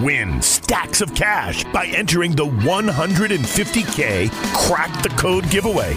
Win stacks of cash by entering the 150K Crack the Code giveaway.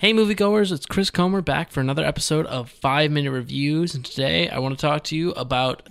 Hey, moviegoers, it's Chris Comer back for another episode of 5 Minute Reviews. And today I want to talk to you about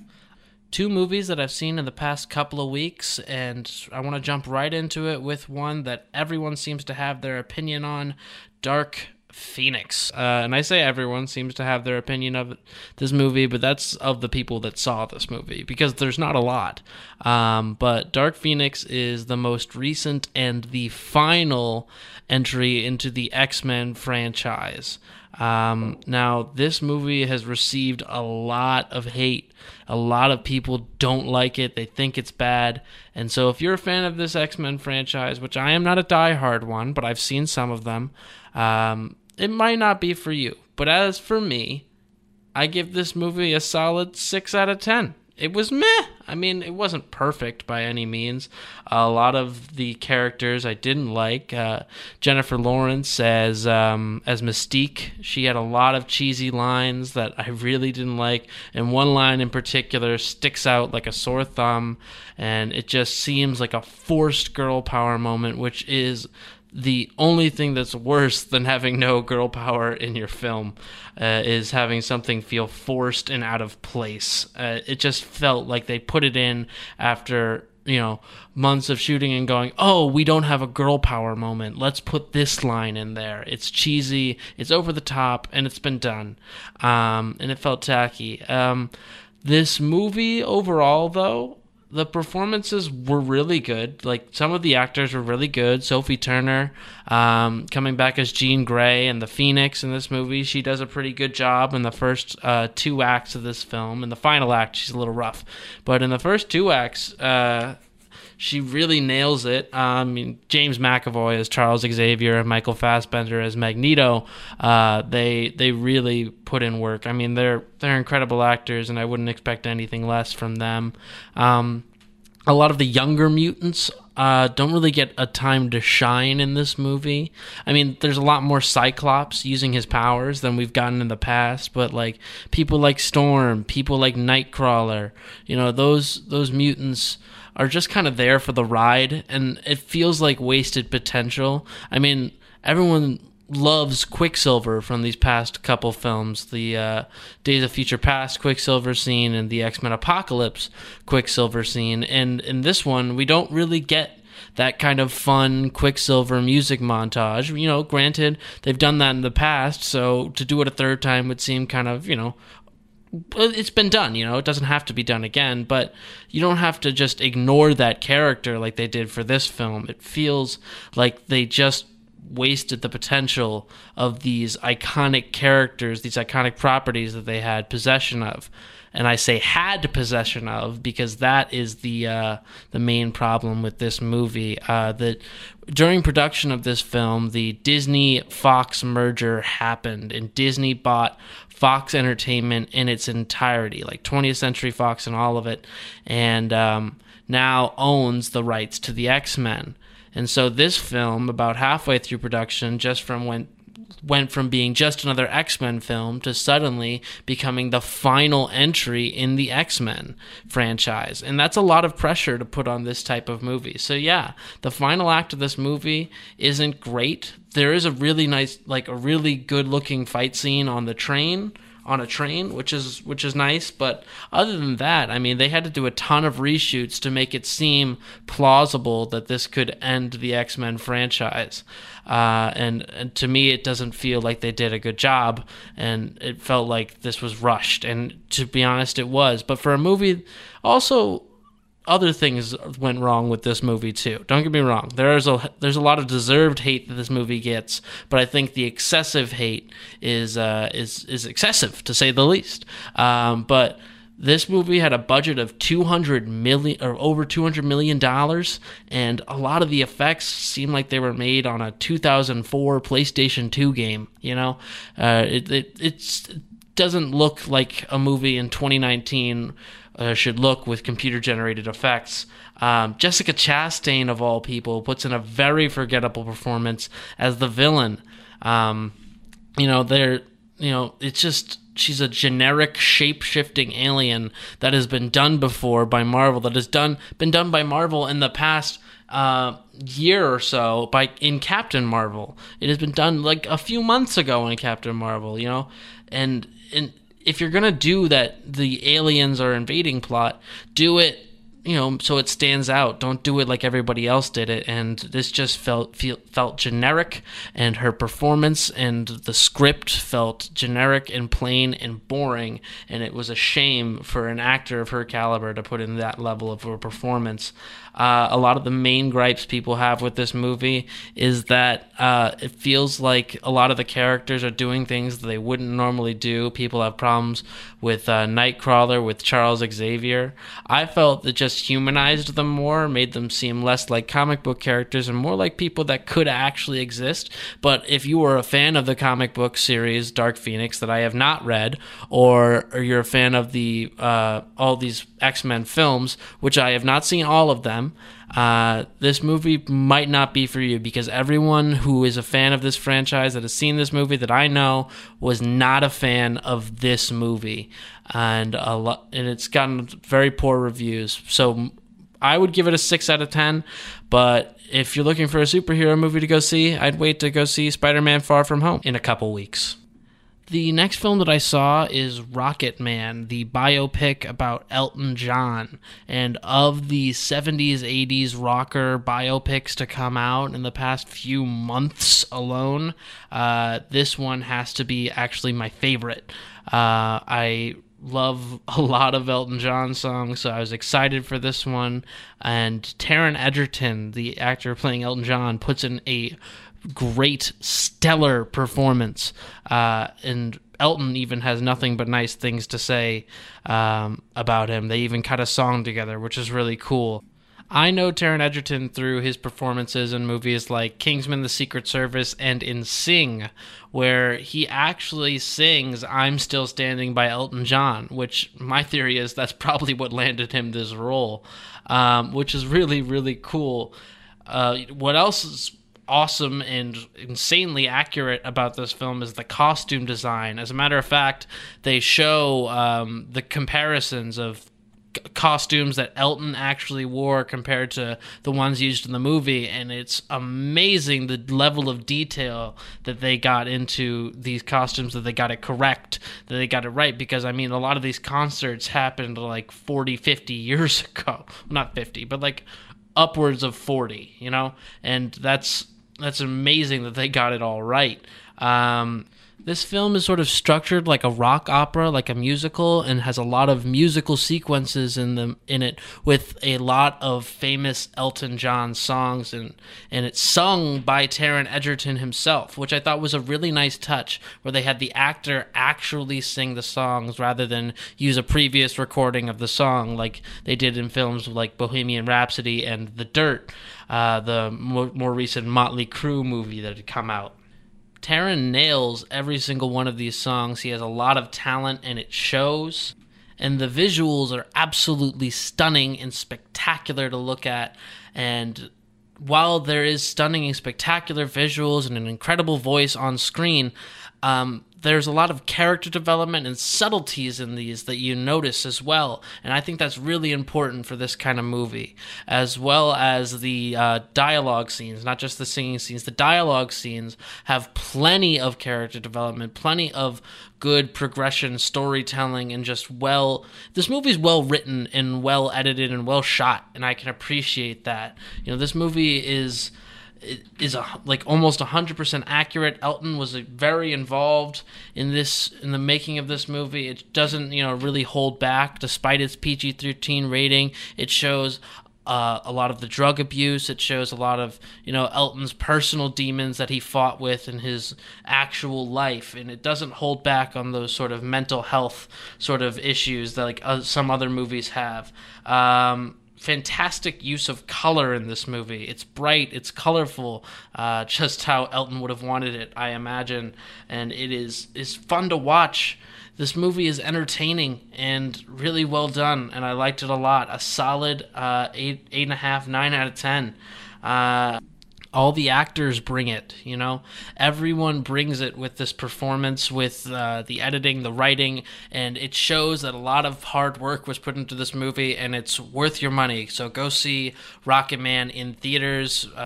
two movies that I've seen in the past couple of weeks. And I want to jump right into it with one that everyone seems to have their opinion on Dark Phoenix. Uh, and I say everyone seems to have their opinion of this movie, but that's of the people that saw this movie because there's not a lot. Um, but Dark Phoenix is the most recent and the final entry into the X Men franchise. Um, now, this movie has received a lot of hate. A lot of people don't like it. They think it's bad. And so, if you're a fan of this X Men franchise, which I am not a diehard one, but I've seen some of them, um, it might not be for you. But as for me, I give this movie a solid 6 out of 10. It was meh. I mean, it wasn't perfect by any means. A lot of the characters I didn't like. Uh, Jennifer Lawrence as um, as Mystique, she had a lot of cheesy lines that I really didn't like, and one line in particular sticks out like a sore thumb, and it just seems like a forced girl power moment, which is the only thing that's worse than having no girl power in your film uh, is having something feel forced and out of place. Uh, it just felt like they put it in after you know months of shooting and going oh we don't have a girl power moment. Let's put this line in there. It's cheesy it's over the top and it's been done. Um, and it felt tacky. Um, this movie overall though the performances were really good. Like some of the actors were really good. Sophie Turner, um, coming back as Jean Grey and the Phoenix in this movie, she does a pretty good job in the first uh, two acts of this film. In the final act, she's a little rough, but in the first two acts, uh, she really nails it. Um, I mean, James McAvoy as Charles Xavier and Michael Fassbender as Magneto. Uh, they they really put in work. I mean, they're they're incredible actors, and I wouldn't expect anything less from them. Um, a lot of the younger mutants uh, don't really get a time to shine in this movie. I mean, there's a lot more Cyclops using his powers than we've gotten in the past, but like people like Storm, people like Nightcrawler, you know, those those mutants are just kind of there for the ride, and it feels like wasted potential. I mean, everyone loves Quicksilver from these past couple films, the uh, Days of Future Past Quicksilver scene and the X Men Apocalypse Quicksilver scene, and in this one we don't really get that kind of fun Quicksilver music montage. You know, granted, they've done that in the past, so to do it a third time would seem kind of, you know, it's been done, you know, it doesn't have to be done again, but you don't have to just ignore that character like they did for this film. It feels like they just wasted the potential of these iconic characters, these iconic properties that they had possession of. And I say had possession of because that is the uh, the main problem with this movie. Uh, that during production of this film, the Disney Fox merger happened, and Disney bought Fox Entertainment in its entirety, like 20th Century Fox and all of it, and um, now owns the rights to the X Men. And so this film, about halfway through production, just from went went from being just another X-Men film to suddenly becoming the final entry in the X-Men franchise. And that's a lot of pressure to put on this type of movie. So yeah, the final act of this movie isn't great. There is a really nice like a really good looking fight scene on the train on a train, which is which is nice. But other than that, I mean, they had to do a ton of reshoots to make it seem plausible that this could end the X Men franchise. Uh, and, and, to me, it doesn't feel like they did a good job, and it felt like this was rushed. And to be honest, it was. But for a movie, also other things went wrong with this movie too. Don't get me wrong. There's a there's a lot of deserved hate that this movie gets, but I think the excessive hate is uh, is is excessive to say the least. Um, but This movie had a budget of 200 million or over 200 million dollars and a lot of the effects seem like they were made on a 2004 PlayStation 2 game, you know. Uh, it it it's, it doesn't look like a movie in 2019 uh, should look with computer generated effects. Um, Jessica Chastain, of all people, puts in a very forgettable performance as the villain. Um, you know, they're, you know, it's just she's a generic shape-shifting alien that has been done before by Marvel that has done been done by Marvel in the past uh, year or so by in Captain Marvel. It has been done like a few months ago in Captain Marvel, you know. And and if you're to do that the aliens are invading plot, do it you know, so it stands out. Don't do it like everybody else did it. And this just felt feel, felt generic, and her performance and the script felt generic and plain and boring. And it was a shame for an actor of her caliber to put in that level of a performance. Uh, a lot of the main gripes people have with this movie is that uh, it feels like a lot of the characters are doing things they wouldn't normally do. People have problems with uh, Nightcrawler, with Charles Xavier. I felt that just humanized them more, made them seem less like comic book characters and more like people that could actually exist. But if you were a fan of the comic book series Dark Phoenix that I have not read, or, or you're a fan of the uh, all these X Men films, which I have not seen all of them, uh, this movie might not be for you because everyone who is a fan of this franchise that has seen this movie that I know was not a fan of this movie, and a lot, and it's gotten very poor reviews. So I would give it a six out of ten, but if you're looking for a superhero movie to go see, I'd wait to go see Spider-Man: Far From Home in a couple weeks. The next film that I saw is Rocketman, the biopic about Elton John. And of the 70s, 80s rocker biopics to come out in the past few months alone, uh, this one has to be actually my favorite. Uh, I love a lot of Elton John songs, so I was excited for this one. And Taron Egerton, the actor playing Elton John, puts in a great, stellar performance. Uh, and Elton even has nothing but nice things to say um, about him. They even cut a song together, which is really cool. I know Taron Egerton through his performances in movies like Kingsman the Secret Service and in Sing, where he actually sings I'm Still Standing by Elton John, which my theory is that's probably what landed him this role, um, which is really, really cool. Uh, what else is awesome and insanely accurate about this film is the costume design. As a matter of fact, they show um, the comparisons of costumes that Elton actually wore compared to the ones used in the movie and it's amazing the level of detail that they got into these costumes that they got it correct that they got it right because I mean a lot of these concerts happened like 40 50 years ago not 50 but like upwards of 40 you know and that's that's amazing that they got it all right. Um, this film is sort of structured like a rock opera, like a musical, and has a lot of musical sequences in them in it, with a lot of famous Elton John songs, and and it's sung by Taron Egerton himself, which I thought was a really nice touch, where they had the actor actually sing the songs rather than use a previous recording of the song, like they did in films like Bohemian Rhapsody and The Dirt, uh, the more, more recent Motley Crue movie that had come out. Taron nails every single one of these songs. He has a lot of talent and it shows. And the visuals are absolutely stunning and spectacular to look at. And while there is stunning and spectacular visuals and an incredible voice on screen, um, there's a lot of character development and subtleties in these that you notice as well. And I think that's really important for this kind of movie, as well as the uh, dialogue scenes, not just the singing scenes. The dialogue scenes have plenty of character development, plenty of good progression, storytelling, and just well. This movie's well written and well edited and well shot, and I can appreciate that. You know, this movie is is a, like almost 100% accurate. Elton was very involved in this in the making of this movie. It doesn't, you know, really hold back despite its PG-13 rating. It shows uh, a lot of the drug abuse. It shows a lot of you know Elton's personal demons that he fought with in his actual life, and it doesn't hold back on those sort of mental health sort of issues that like uh, some other movies have. Um, fantastic use of color in this movie. It's bright, it's colorful, uh, just how Elton would have wanted it, I imagine, and it is is fun to watch. This movie is entertaining and really well done, and I liked it a lot. A solid uh, eight, eight and a half, nine out of ten. Uh, all the actors bring it you know? Everyone brings it with this performance with uh, the editing the writing and it shows that a lot of hard work was put into this movie and it's worth your money. So go see Rocketman in theaters. Uh,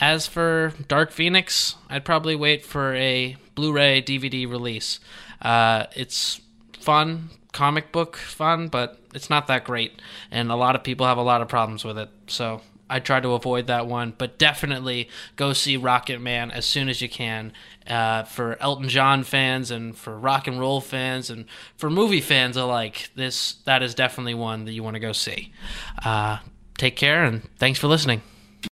as for dark phoenix i'd probably wait for a blu-ray dvd release. Uh, it's fun comic book fun but it's not that great and a lot of people have a lot of problems with it. So I try to avoid that one, but definitely go see Rocketman as soon as you can. Uh, for Elton John fans and for rock and roll fans and for movie fans alike, this that is definitely one that you want to go see. Uh, take care and thanks for listening.